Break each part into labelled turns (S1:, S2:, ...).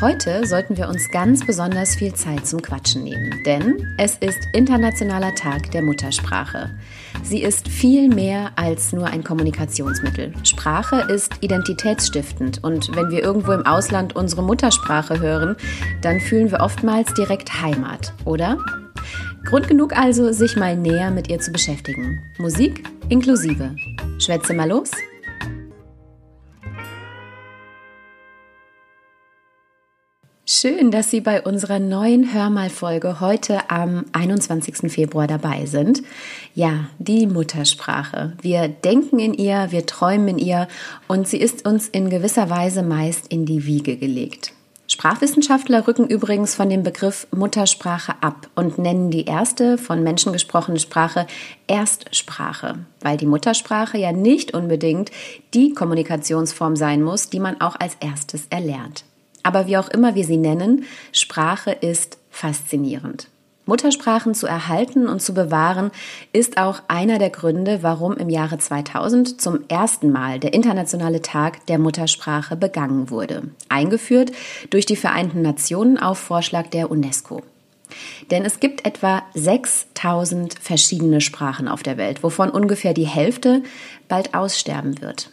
S1: Heute sollten wir uns ganz besonders viel Zeit zum Quatschen nehmen, denn es ist Internationaler Tag der Muttersprache. Sie ist viel mehr als nur ein Kommunikationsmittel. Sprache ist identitätsstiftend und wenn wir irgendwo im Ausland unsere Muttersprache hören, dann fühlen wir oftmals direkt Heimat, oder? Grund genug also, sich mal näher mit ihr zu beschäftigen. Musik inklusive. Schwätze mal los? Schön, dass Sie bei unserer neuen Hörmalfolge heute am 21. Februar dabei sind. Ja, die Muttersprache. Wir denken in ihr, wir träumen in ihr und sie ist uns in gewisser Weise meist in die Wiege gelegt. Sprachwissenschaftler rücken übrigens von dem Begriff Muttersprache ab und nennen die erste von Menschen gesprochene Sprache Erstsprache, weil die Muttersprache ja nicht unbedingt die Kommunikationsform sein muss, die man auch als erstes erlernt. Aber wie auch immer wir sie nennen, Sprache ist faszinierend. Muttersprachen zu erhalten und zu bewahren ist auch einer der Gründe, warum im Jahre 2000 zum ersten Mal der Internationale Tag der Muttersprache begangen wurde, eingeführt durch die Vereinten Nationen auf Vorschlag der UNESCO. Denn es gibt etwa 6000 verschiedene Sprachen auf der Welt, wovon ungefähr die Hälfte bald aussterben wird.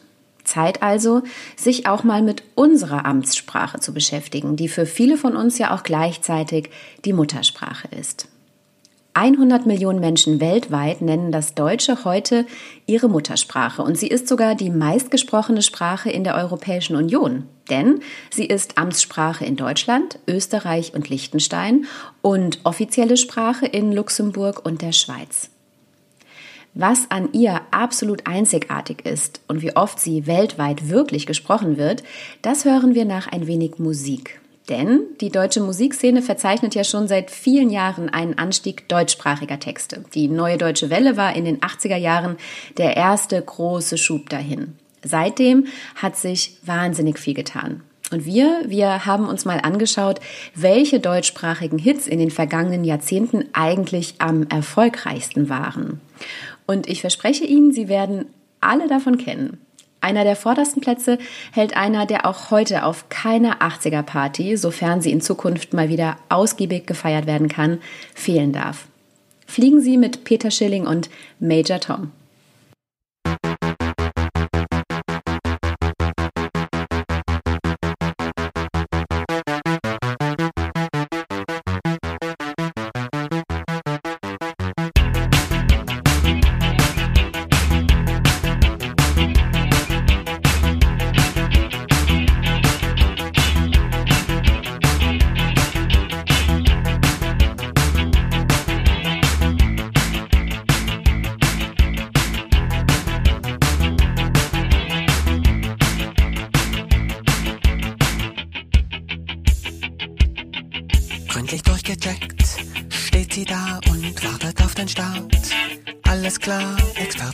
S1: Zeit also, sich auch mal mit unserer Amtssprache zu beschäftigen, die für viele von uns ja auch gleichzeitig die Muttersprache ist. 100 Millionen Menschen weltweit nennen das Deutsche heute ihre Muttersprache und sie ist sogar die meistgesprochene Sprache in der Europäischen Union, denn sie ist Amtssprache in Deutschland, Österreich und Liechtenstein und offizielle Sprache in Luxemburg und der Schweiz. Was an ihr absolut einzigartig ist und wie oft sie weltweit wirklich gesprochen wird, das hören wir nach ein wenig Musik. Denn die deutsche Musikszene verzeichnet ja schon seit vielen Jahren einen Anstieg deutschsprachiger Texte. Die neue deutsche Welle war in den 80er Jahren der erste große Schub dahin. Seitdem hat sich wahnsinnig viel getan. Und wir, wir haben uns mal angeschaut, welche deutschsprachigen Hits in den vergangenen Jahrzehnten eigentlich am erfolgreichsten waren. Und ich verspreche Ihnen, Sie werden alle davon kennen. Einer der vordersten Plätze hält einer, der auch heute auf keiner 80er Party, sofern sie in Zukunft mal wieder ausgiebig gefeiert werden kann, fehlen darf. Fliegen Sie mit Peter Schilling und Major Tom.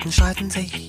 S2: Experten streiten sich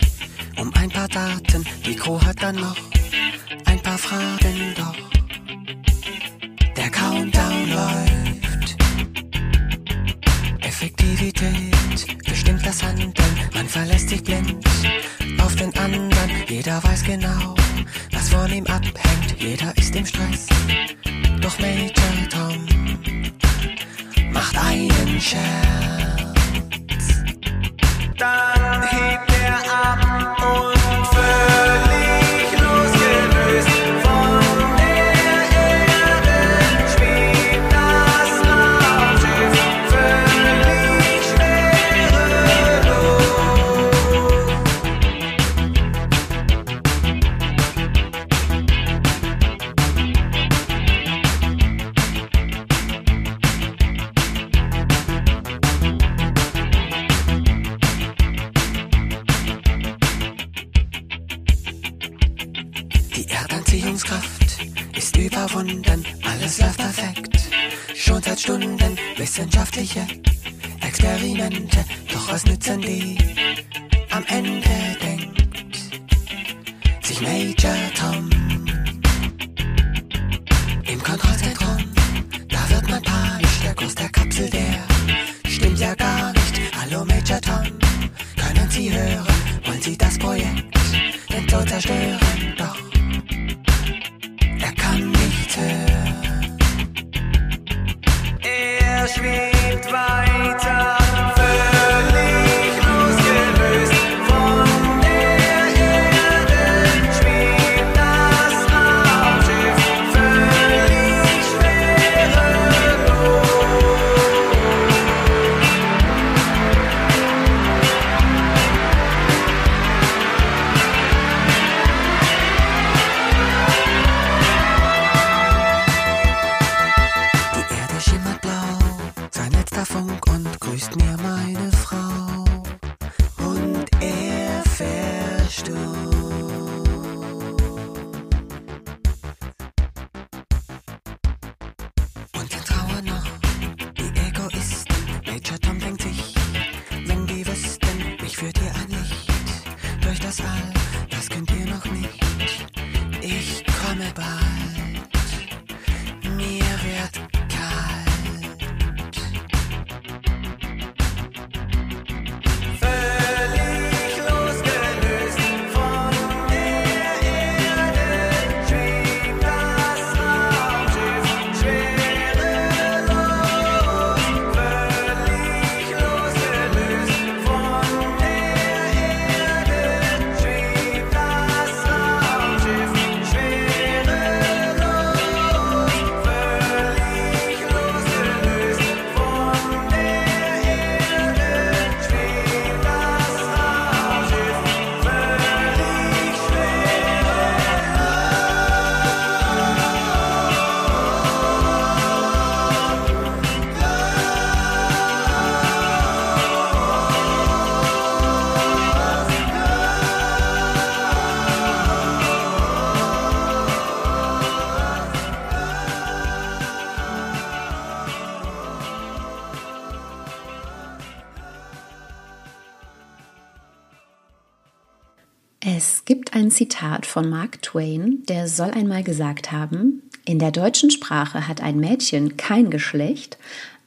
S1: Zitat von Mark Twain, der soll einmal gesagt haben, in der deutschen Sprache hat ein Mädchen kein Geschlecht,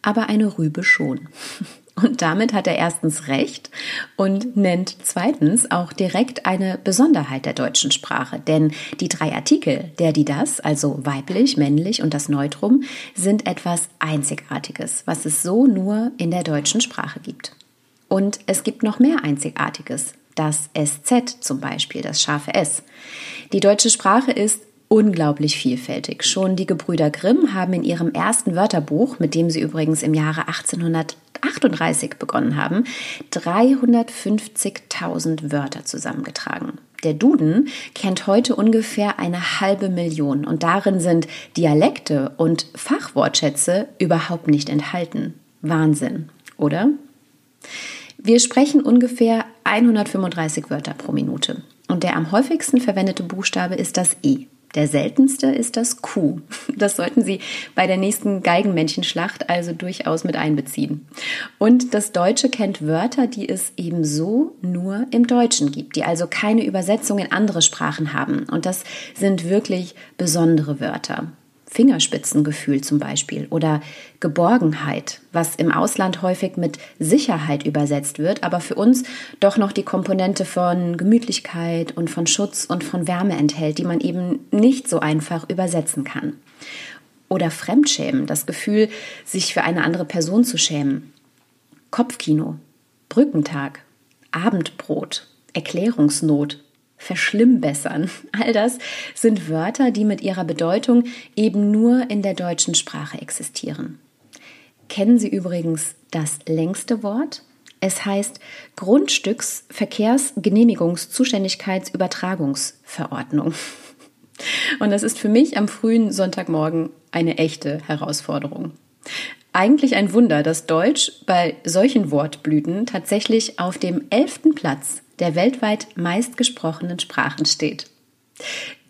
S1: aber eine Rübe schon. Und damit hat er erstens recht und nennt zweitens auch direkt eine Besonderheit der deutschen Sprache. Denn die drei Artikel, der, die, das, also weiblich, männlich und das Neutrum, sind etwas Einzigartiges, was es so nur in der deutschen Sprache gibt. Und es gibt noch mehr Einzigartiges. Das SZ zum Beispiel, das scharfe S. Die deutsche Sprache ist unglaublich vielfältig. Schon die Gebrüder Grimm haben in ihrem ersten Wörterbuch, mit dem sie übrigens im Jahre 1838 begonnen haben, 350.000 Wörter zusammengetragen. Der Duden kennt heute ungefähr eine halbe Million und darin sind Dialekte und Fachwortschätze überhaupt nicht enthalten. Wahnsinn, oder? Wir sprechen ungefähr 135 Wörter pro Minute. Und der am häufigsten verwendete Buchstabe ist das E. Der seltenste ist das Q. Das sollten Sie bei der nächsten Geigenmännchenschlacht also durchaus mit einbeziehen. Und das Deutsche kennt Wörter, die es ebenso nur im Deutschen gibt, die also keine Übersetzung in andere Sprachen haben. Und das sind wirklich besondere Wörter. Fingerspitzengefühl zum Beispiel oder Geborgenheit, was im Ausland häufig mit Sicherheit übersetzt wird, aber für uns doch noch die Komponente von Gemütlichkeit und von Schutz und von Wärme enthält, die man eben nicht so einfach übersetzen kann. Oder Fremdschämen, das Gefühl, sich für eine andere Person zu schämen. Kopfkino, Brückentag, Abendbrot, Erklärungsnot, verschlimmbessern. All das sind Wörter, die mit ihrer Bedeutung eben nur in der deutschen Sprache existieren. Kennen Sie übrigens das längste Wort? Es heißt Grundstücksverkehrsgenehmigungszuständigkeitsübertragungsverordnung. Und das ist für mich am frühen Sonntagmorgen eine echte Herausforderung. Eigentlich ein Wunder, dass Deutsch bei solchen Wortblüten tatsächlich auf dem elften Platz der weltweit meistgesprochenen Sprachen steht.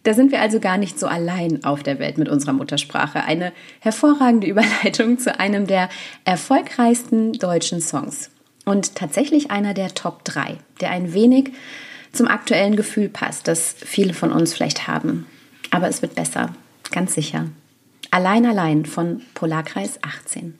S1: Da sind wir also gar nicht so allein auf der Welt mit unserer Muttersprache. Eine hervorragende Überleitung zu einem der erfolgreichsten deutschen Songs. Und tatsächlich einer der Top 3, der ein wenig zum aktuellen Gefühl passt, das viele von uns vielleicht haben. Aber es wird besser, ganz sicher. Allein allein von Polarkreis 18.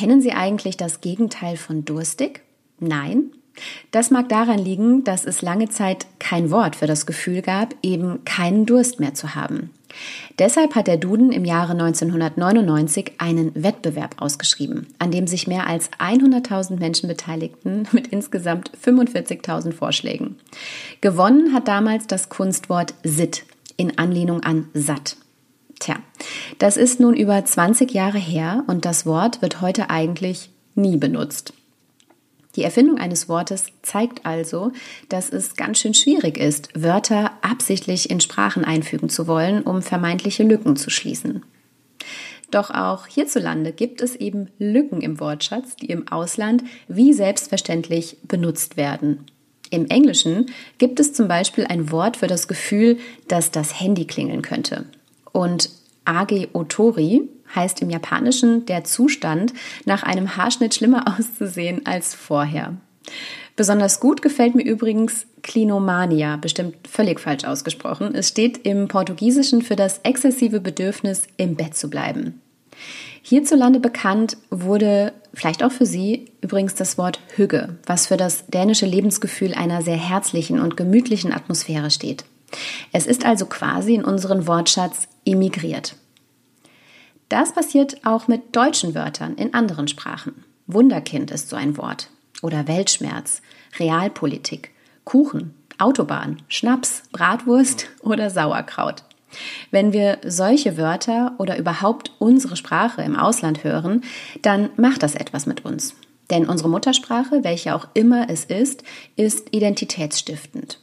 S1: Kennen Sie eigentlich das Gegenteil von durstig? Nein? Das mag daran liegen, dass es lange Zeit kein Wort für das Gefühl gab, eben keinen Durst mehr zu haben. Deshalb hat der Duden im Jahre 1999 einen Wettbewerb ausgeschrieben, an dem sich mehr als 100.000 Menschen beteiligten mit insgesamt 45.000 Vorschlägen. Gewonnen hat damals das Kunstwort Sit in Anlehnung an satt. Tja, das ist nun über 20 Jahre her und das Wort wird heute eigentlich nie benutzt. Die Erfindung eines Wortes zeigt also, dass es ganz schön schwierig ist, Wörter absichtlich in Sprachen einfügen zu wollen, um vermeintliche Lücken zu schließen. Doch auch hierzulande gibt es eben Lücken im Wortschatz, die im Ausland wie selbstverständlich benutzt werden. Im Englischen gibt es zum Beispiel ein Wort für das Gefühl, dass das Handy klingeln könnte. Und Age Otori heißt im Japanischen der Zustand, nach einem Haarschnitt schlimmer auszusehen als vorher. Besonders gut gefällt mir übrigens Klinomania, bestimmt völlig falsch ausgesprochen. Es steht im Portugiesischen für das exzessive Bedürfnis, im Bett zu bleiben. Hierzulande bekannt wurde vielleicht auch für Sie übrigens das Wort Hügge, was für das dänische Lebensgefühl einer sehr herzlichen und gemütlichen Atmosphäre steht. Es ist also quasi in unseren Wortschatz immigriert. Das passiert auch mit deutschen Wörtern in anderen Sprachen. Wunderkind ist so ein Wort. Oder Weltschmerz, Realpolitik, Kuchen, Autobahn, Schnaps, Bratwurst oder Sauerkraut. Wenn wir solche Wörter oder überhaupt unsere Sprache im Ausland hören, dann macht das etwas mit uns. Denn unsere Muttersprache, welche auch immer es ist, ist identitätsstiftend.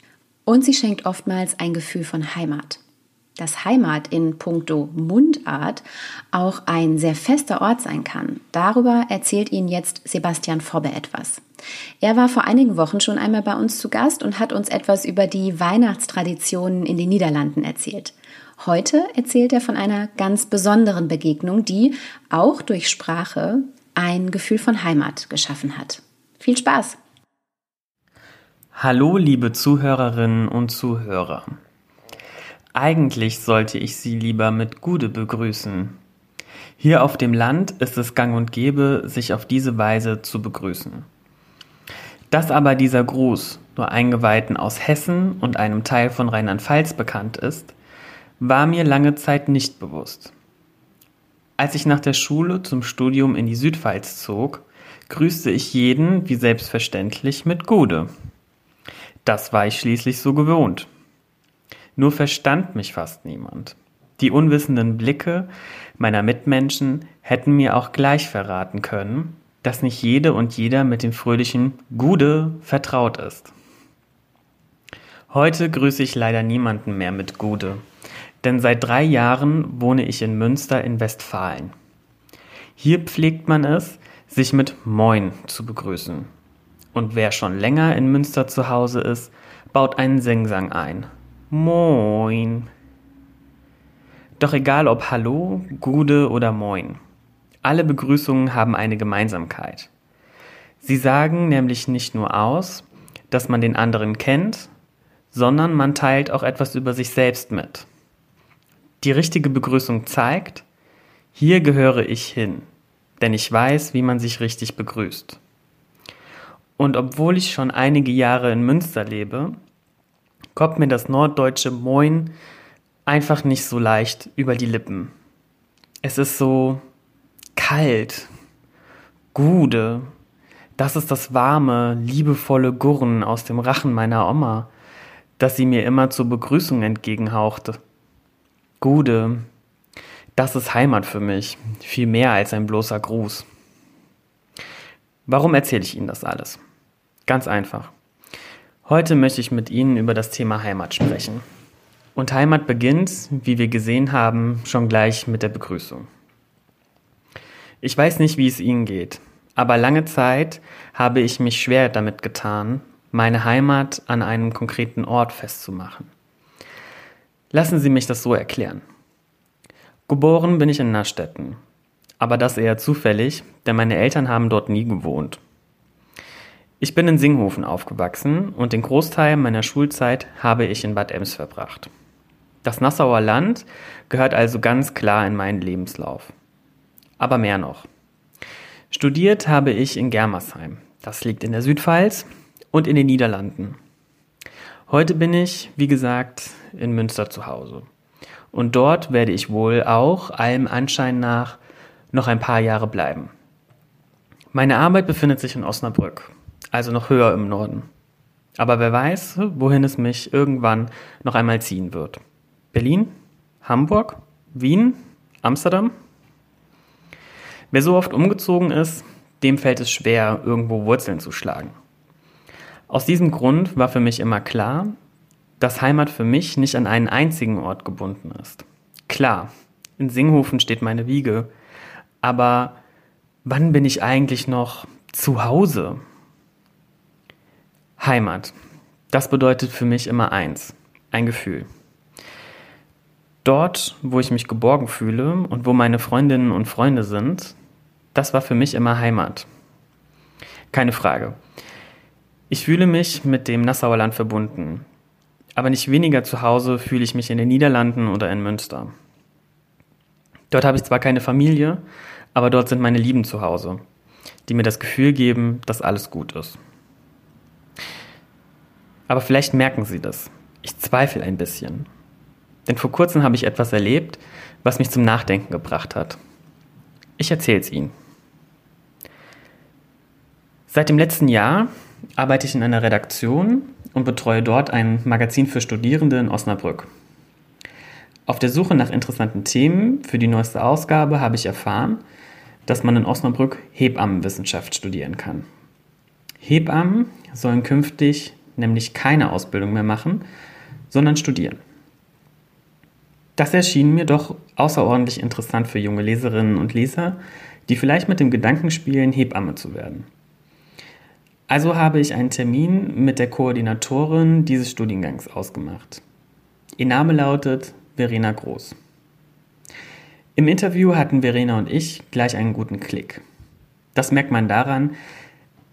S1: Und sie schenkt oftmals ein Gefühl von Heimat dass Heimat in puncto Mundart auch ein sehr fester Ort sein kann. Darüber erzählt Ihnen jetzt Sebastian Fobbe etwas. Er war vor einigen Wochen schon einmal bei uns zu Gast und hat uns etwas über die Weihnachtstraditionen in den Niederlanden erzählt. Heute erzählt er von einer ganz besonderen Begegnung, die auch durch Sprache ein Gefühl von Heimat geschaffen hat. Viel Spaß!
S3: Hallo, liebe Zuhörerinnen und Zuhörer. Eigentlich sollte ich Sie lieber mit Gude begrüßen. Hier auf dem Land ist es gang und gäbe, sich auf diese Weise zu begrüßen. Dass aber dieser Gruß nur Eingeweihten aus Hessen und einem Teil von Rheinland-Pfalz bekannt ist, war mir lange Zeit nicht bewusst. Als ich nach der Schule zum Studium in die Südpfalz zog, grüßte ich jeden, wie selbstverständlich, mit Gude. Das war ich schließlich so gewohnt. Nur verstand mich fast niemand. Die unwissenden Blicke meiner Mitmenschen hätten mir auch gleich verraten können, dass nicht jede und jeder mit dem fröhlichen Gude vertraut ist. Heute grüße ich leider niemanden mehr mit Gude, denn seit drei Jahren wohne ich in Münster in Westfalen. Hier pflegt man es, sich mit Moin zu begrüßen. Und wer schon länger in Münster zu Hause ist, baut einen Singsang ein, Moin. Doch egal ob Hallo, Gude oder Moin. Alle Begrüßungen haben eine Gemeinsamkeit. Sie sagen nämlich nicht nur aus, dass man den anderen kennt, sondern man teilt auch etwas über sich selbst mit. Die richtige Begrüßung zeigt, hier gehöre ich hin, denn ich weiß, wie man sich richtig begrüßt. Und obwohl ich schon einige Jahre in Münster lebe, kommt mir das norddeutsche Moin einfach nicht so leicht über die Lippen. Es ist so kalt, Gude. Das ist das warme, liebevolle Gurren aus dem Rachen meiner Oma, das sie mir immer zur Begrüßung entgegenhauchte. Gude, das ist Heimat für mich, viel mehr als ein bloßer Gruß. Warum erzähle ich Ihnen das alles? Ganz einfach. Heute möchte ich mit Ihnen über das Thema Heimat sprechen. Und Heimat beginnt, wie wir gesehen haben, schon gleich mit der Begrüßung. Ich weiß nicht, wie es Ihnen geht, aber lange Zeit habe ich mich schwer damit getan, meine Heimat an einem konkreten Ort festzumachen. Lassen Sie mich das so erklären. Geboren bin ich in Nastetten, aber das eher zufällig, denn meine Eltern haben dort nie gewohnt. Ich bin in Singhofen aufgewachsen und den Großteil meiner Schulzeit habe ich in Bad Ems verbracht. Das Nassauer Land gehört also ganz klar in meinen Lebenslauf. Aber mehr noch. Studiert habe ich in Germersheim. Das liegt in der Südpfalz und in den Niederlanden. Heute bin ich, wie gesagt, in Münster zu Hause. Und dort werde ich wohl auch allem Anschein nach noch ein paar Jahre bleiben. Meine Arbeit befindet sich in Osnabrück, also noch höher im Norden. Aber wer weiß, wohin es mich irgendwann noch einmal ziehen wird. Berlin? Hamburg? Wien? Amsterdam? Wer so oft umgezogen ist, dem fällt es schwer, irgendwo Wurzeln zu schlagen. Aus diesem Grund war für mich immer klar, dass Heimat für mich nicht an einen einzigen Ort gebunden ist. Klar, in Singhofen steht meine Wiege, aber wann bin ich eigentlich noch zu Hause? Heimat. Das bedeutet für mich immer eins, ein Gefühl. Dort, wo ich mich geborgen fühle und wo meine Freundinnen und Freunde sind, das war für mich immer Heimat. Keine Frage. Ich fühle mich mit dem Nassauer Land verbunden. Aber nicht weniger zu Hause fühle ich mich in den Niederlanden oder in Münster. Dort habe ich zwar keine Familie, aber dort sind meine Lieben zu Hause, die mir das Gefühl geben, dass alles gut ist. Aber vielleicht merken Sie das. Ich zweifle ein bisschen. Denn vor kurzem habe ich etwas erlebt, was mich zum Nachdenken gebracht hat. Ich erzähle es Ihnen. Seit dem letzten Jahr arbeite ich in einer Redaktion und betreue dort ein Magazin für Studierende in Osnabrück. Auf der Suche nach interessanten Themen für die neueste Ausgabe habe ich erfahren, dass man in Osnabrück Hebammenwissenschaft studieren kann. Hebammen sollen künftig nämlich keine Ausbildung mehr machen, sondern studieren. Das erschien mir doch außerordentlich interessant für junge Leserinnen und Leser, die vielleicht mit dem Gedanken spielen, Hebamme zu werden. Also habe ich einen Termin mit der Koordinatorin dieses Studiengangs ausgemacht. Ihr Name lautet Verena Groß. Im Interview hatten Verena und ich gleich einen guten Klick. Das merkt man daran,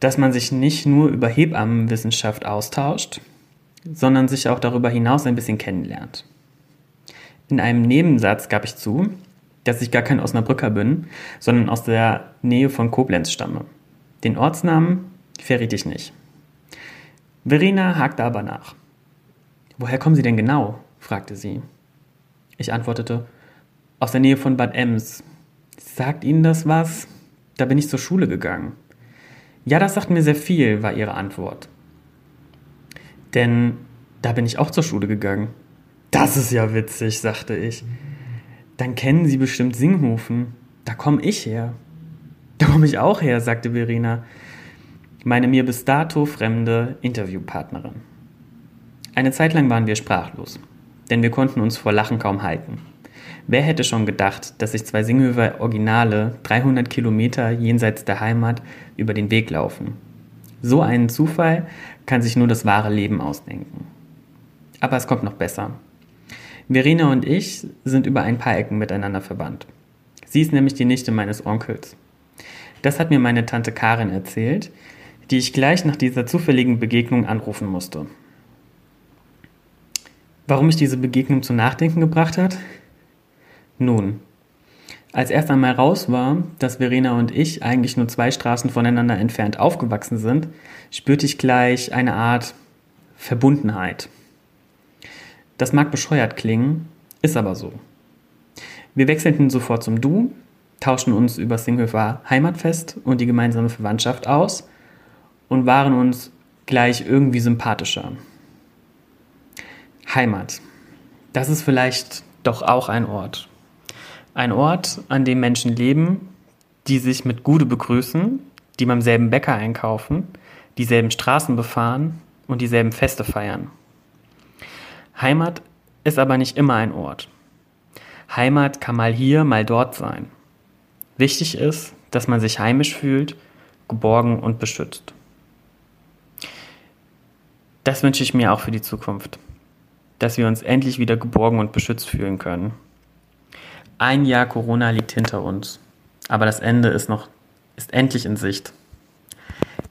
S3: dass man sich nicht nur über Hebammenwissenschaft austauscht, sondern sich auch darüber hinaus ein bisschen kennenlernt. In einem Nebensatz gab ich zu, dass ich gar kein Osnabrücker bin, sondern aus der Nähe von Koblenz stamme. Den Ortsnamen verriet ich nicht. Verena hakte aber nach. Woher kommen Sie denn genau? fragte sie. Ich antwortete, aus der Nähe von Bad Ems. Sagt Ihnen das was? Da bin ich zur Schule gegangen. Ja, das sagt mir sehr viel, war ihre Antwort. Denn da bin ich auch zur Schule gegangen. Das ist ja witzig, sagte ich. Dann kennen Sie bestimmt Singhofen. Da komme ich her. Da komme ich auch her, sagte Verena meine mir bis dato fremde Interviewpartnerin. Eine Zeit lang waren wir sprachlos, denn wir konnten uns vor Lachen kaum halten. Wer hätte schon gedacht, dass sich zwei Singhöfer Originale 300 Kilometer jenseits der Heimat über den Weg laufen? So einen Zufall kann sich nur das wahre Leben ausdenken. Aber es kommt noch besser. Verena und ich sind über ein paar Ecken miteinander verbannt. Sie ist nämlich die Nichte meines Onkels. Das hat mir meine Tante Karin erzählt, die ich gleich nach dieser zufälligen Begegnung anrufen musste. Warum mich diese Begegnung zum Nachdenken gebracht hat? Nun, als erst einmal raus war, dass Verena und ich eigentlich nur zwei Straßen voneinander entfernt aufgewachsen sind, spürte ich gleich eine Art Verbundenheit. Das mag bescheuert klingen, ist aber so. Wir wechselten sofort zum Du, tauschten uns über Singhöfer Heimatfest und die gemeinsame Verwandtschaft aus und waren uns gleich irgendwie sympathischer. Heimat. Das ist vielleicht doch auch ein Ort. Ein Ort, an dem Menschen leben, die sich mit Gude begrüßen, die beim selben Bäcker einkaufen, dieselben Straßen befahren und dieselben Feste feiern. Heimat ist aber nicht immer ein Ort. Heimat kann mal hier, mal dort sein. Wichtig ist, dass man sich heimisch fühlt, geborgen und beschützt. Das wünsche ich mir auch für die Zukunft, dass wir uns endlich wieder geborgen und beschützt fühlen können. Ein Jahr Corona liegt hinter uns, aber das Ende ist noch ist endlich in Sicht.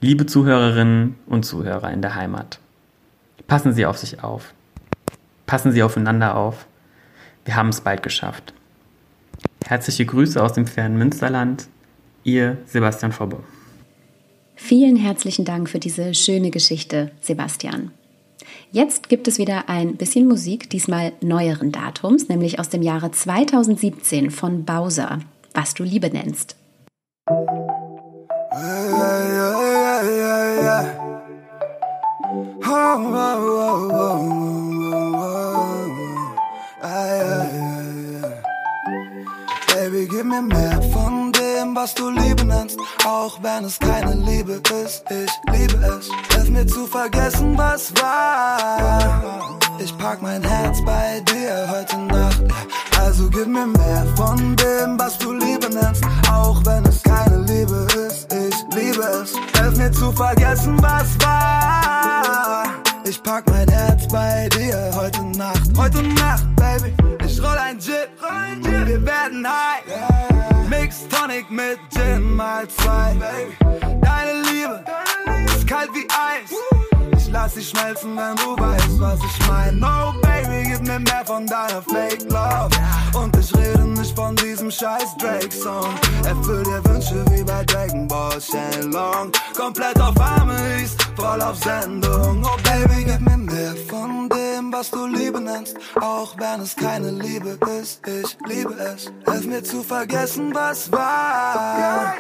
S3: Liebe Zuhörerinnen und Zuhörer in der Heimat, passen Sie auf sich auf. Passen Sie aufeinander auf. Wir haben es bald geschafft. Herzliche Grüße aus dem fernen Münsterland. Ihr Sebastian Fobbe.
S1: Vielen herzlichen Dank für diese schöne Geschichte, Sebastian. Jetzt gibt es wieder ein bisschen Musik, diesmal neueren Datums, nämlich aus dem Jahre 2017 von Bowser, was du Liebe nennst.
S4: Baby, mehr von dem, was du Liebe nennst, auch wenn es keine Liebe ist. Ich liebe es, hilf mir zu vergessen, was war. Ich pack mein Herz bei dir heute Nacht. Also gib mir mehr von dem, was du Liebe nennst, auch wenn es keine Liebe ist. Ich liebe es, hilf mir zu vergessen, was war. Ich pack mein Herz bei dir heute Nacht. Heute Nacht, Baby. Ich roll ein Jit, wir werden high. Tonic mit Gin mal zwei. Deine Liebe ist kalt wie Eis. Ich lass dich schmelzen, wenn du weißt, was ich mein. No, Baby, gib mir mehr von deiner Fake Love. Und ich rede nicht von diesem scheiß Drake-Song. Erfüll dir Wünsche wie bei Dragon Ball Shenlong. Komplett auf Amis, voll auf Sendung. Oh, Baby, gib mir mehr von dem, was du Liebe nennst. Auch wenn es keine Liebe ist, ich liebe es. Hilf mir zu vergessen, was war.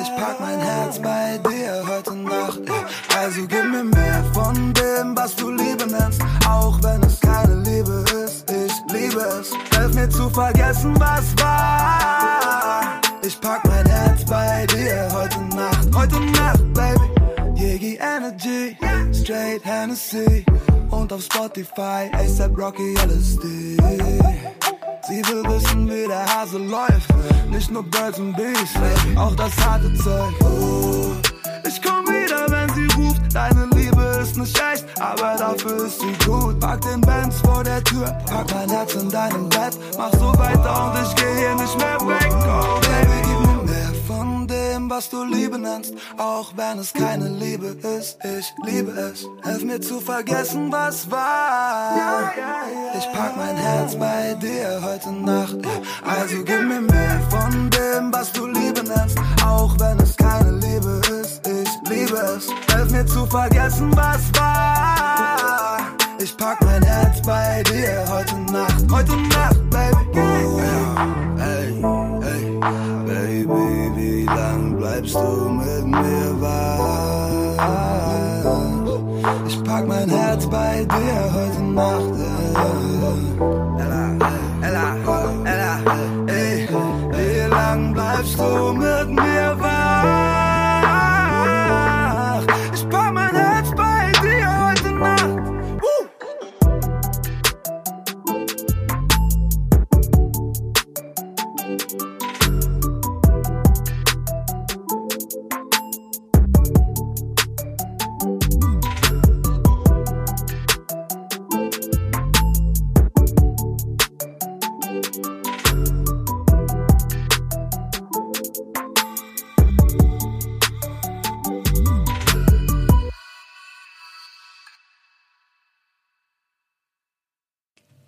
S4: Ich pack mein Herz bei dir heute Nacht. Also gib mir mehr von dem, was du Liebe nennst. Auch wenn es keine Liebe ist, ich liebe es. Hilf mir zu vergessen, was war. Ich pack mein Herz bei dir heute Nacht. Heute Nacht, Baby. Yegi Energy, Straight Hennessy. Und auf Spotify, ASAP Rocky LSD. Sie will wissen, wie der Hase läuft. Nicht nur Birds und Bees, auch das harte Zeug. Ich komm wieder, wenn sie ruft. Deine Liebe ist nicht echt, aber dafür ist sie gut. Pack den Benz vor der Tür, pack mein Herz in deinem Bett. Mach so weiter und ich geh hier nicht mehr weg. Oh, Baby, dem, was du Liebe nennst. Auch wenn es keine Liebe ist, ich liebe es. Hilf mir zu vergessen, was war. Ich pack mein Herz bei dir heute Nacht. Also gib mir mehr von dem, was du Liebe nennst. Auch wenn es keine Liebe ist, ich liebe es. Hilf mir zu vergessen, was war. Ich pack mein Herz bei dir heute Nacht. Heute Nacht, Baby. Oh, hey, hey, Baby, bleibst du mit mir wach? Ich pack mein Herz bei dir heute Nacht.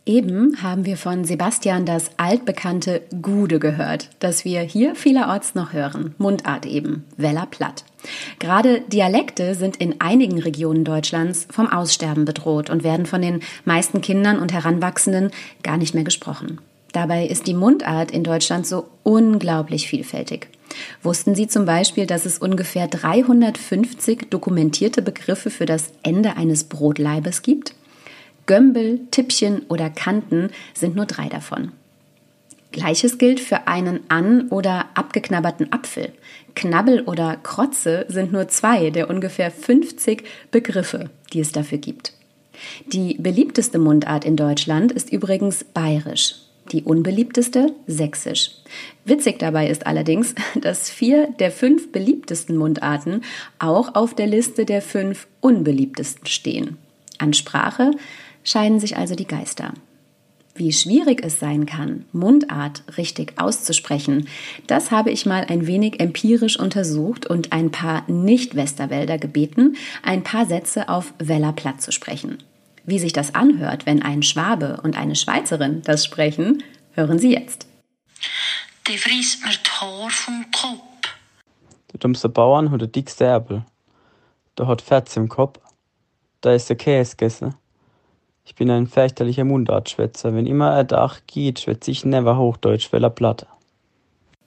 S1: Eben haben wir von Sebastian das altbekannte Gude gehört, das wir hier vielerorts noch hören. Mundart eben, Weller Platt. Gerade Dialekte sind in einigen Regionen Deutschlands vom Aussterben bedroht und werden von den meisten Kindern und Heranwachsenden gar nicht mehr gesprochen. Dabei ist die Mundart in Deutschland so unglaublich vielfältig. Wussten Sie zum Beispiel, dass es ungefähr 350 dokumentierte Begriffe für das Ende eines Brotleibes gibt? Gömbel, Tippchen oder Kanten sind nur drei davon. Gleiches gilt für einen an- oder abgeknabberten Apfel. Knabbel oder Krotze sind nur zwei der ungefähr 50 Begriffe, die es dafür gibt. Die beliebteste Mundart in Deutschland ist übrigens bayerisch, die unbeliebteste sächsisch. Witzig dabei ist allerdings, dass vier der fünf beliebtesten Mundarten auch auf der Liste der fünf unbeliebtesten stehen. An Sprache scheiden sich also die Geister. Wie schwierig es sein kann, Mundart richtig auszusprechen, das habe ich mal ein wenig empirisch untersucht und ein paar Nicht-Westerwälder gebeten, ein paar Sätze auf Weller Platt zu sprechen. Wie sich das anhört, wenn ein Schwabe und eine Schweizerin das sprechen, hören Sie jetzt.
S5: Die frisst mir die Haare vom Kopf. Der dummste Bauern hat der dickste Erbel. Der hat Fetz im Kopf. Da ist der Käse gegessen. Ich bin ein fürchterlicher Mundartschwätzer. Wenn immer er Dach geht, schwätze ich never Hochdeutsch, weil er Platte.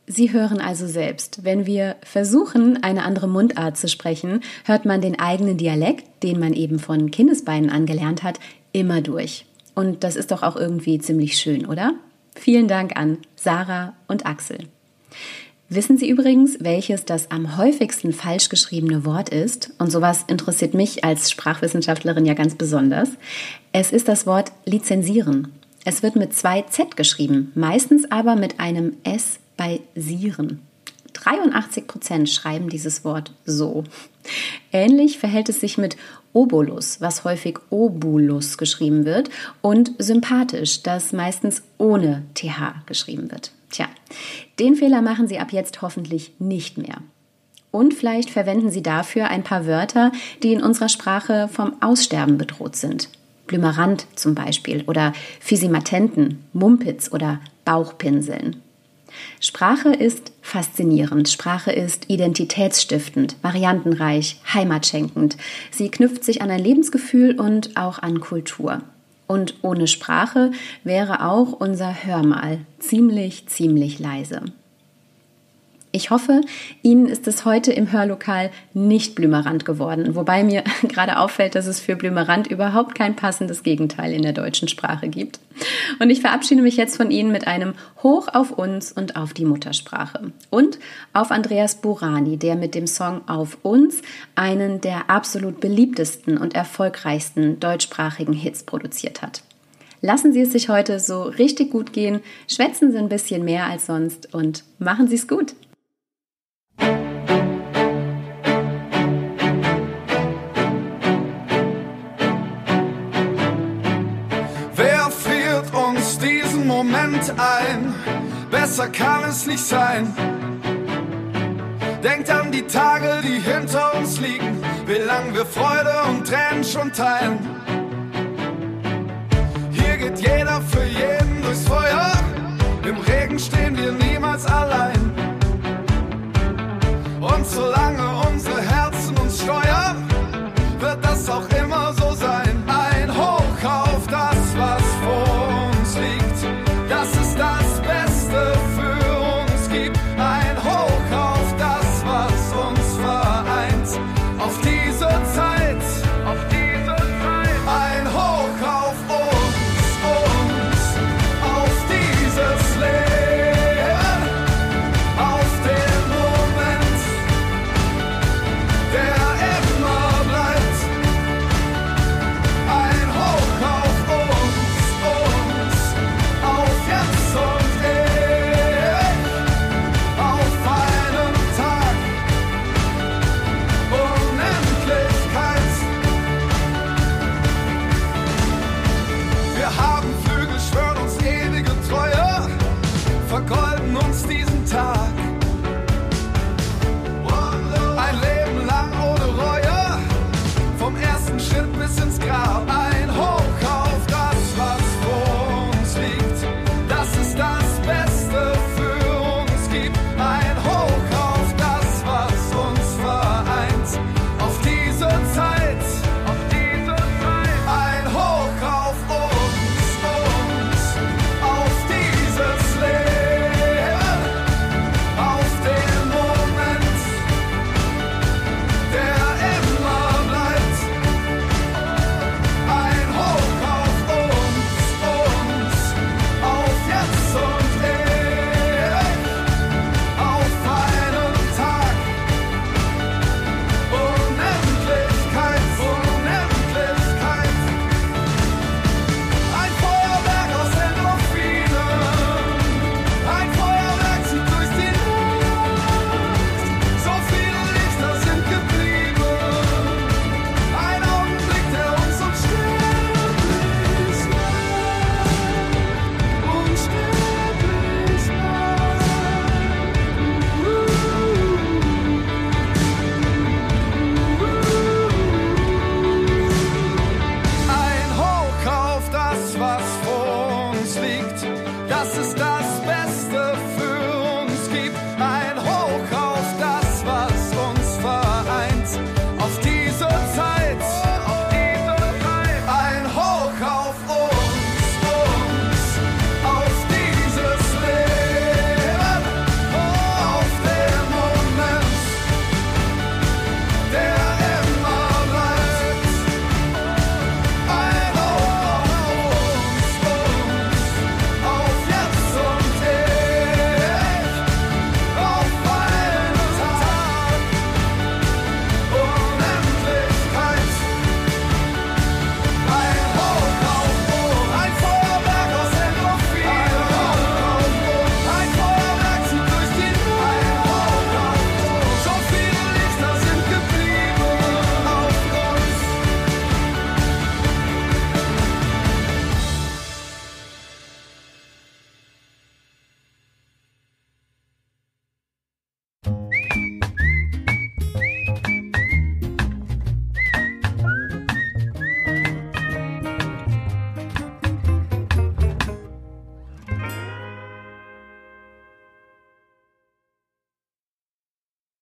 S1: Sie hören also selbst, wenn wir versuchen, eine andere Mundart zu sprechen, hört man den eigenen Dialekt, den man eben von Kindesbeinen angelernt hat, immer durch. Und das ist doch auch irgendwie ziemlich schön, oder? Vielen Dank an Sarah und Axel. Wissen Sie übrigens, welches das am häufigsten falsch geschriebene Wort ist? Und sowas interessiert mich als Sprachwissenschaftlerin ja ganz besonders. Es ist das Wort lizenzieren. Es wird mit zwei Z geschrieben, meistens aber mit einem S bei Sieren. 83 Prozent schreiben dieses Wort so. Ähnlich verhält es sich mit Obolus, was häufig Obulus geschrieben wird, und sympathisch, das meistens ohne TH geschrieben wird. Tja, den Fehler machen Sie ab jetzt hoffentlich nicht mehr. Und vielleicht verwenden Sie dafür ein paar Wörter, die in unserer Sprache vom Aussterben bedroht sind. Blümerand zum Beispiel oder Physimatenten, Mumpitz oder Bauchpinseln. Sprache ist faszinierend, Sprache ist identitätsstiftend, variantenreich, heimatschenkend. Sie knüpft sich an ein Lebensgefühl und auch an Kultur. Und ohne Sprache wäre auch unser Hörmal ziemlich, ziemlich leise. Ich hoffe, Ihnen ist es heute im Hörlokal nicht Blümerand geworden, wobei mir gerade auffällt, dass es für Blümerand überhaupt kein passendes Gegenteil in der deutschen Sprache gibt. Und ich verabschiede mich jetzt von Ihnen mit einem Hoch auf uns und auf die Muttersprache und auf Andreas Burani, der mit dem Song Auf uns einen der absolut beliebtesten und erfolgreichsten deutschsprachigen Hits produziert hat. Lassen Sie es sich heute so richtig gut gehen, schwätzen Sie ein bisschen mehr als sonst und machen Sie es gut.
S6: Ein, besser kann es nicht sein. Denkt an die Tage, die hinter uns liegen, wie lang wir Freude und Tränen schon teilen. Hier geht jeder für jeden durchs Feuer, im Regen stehen wir niemals allein. Und solange unsere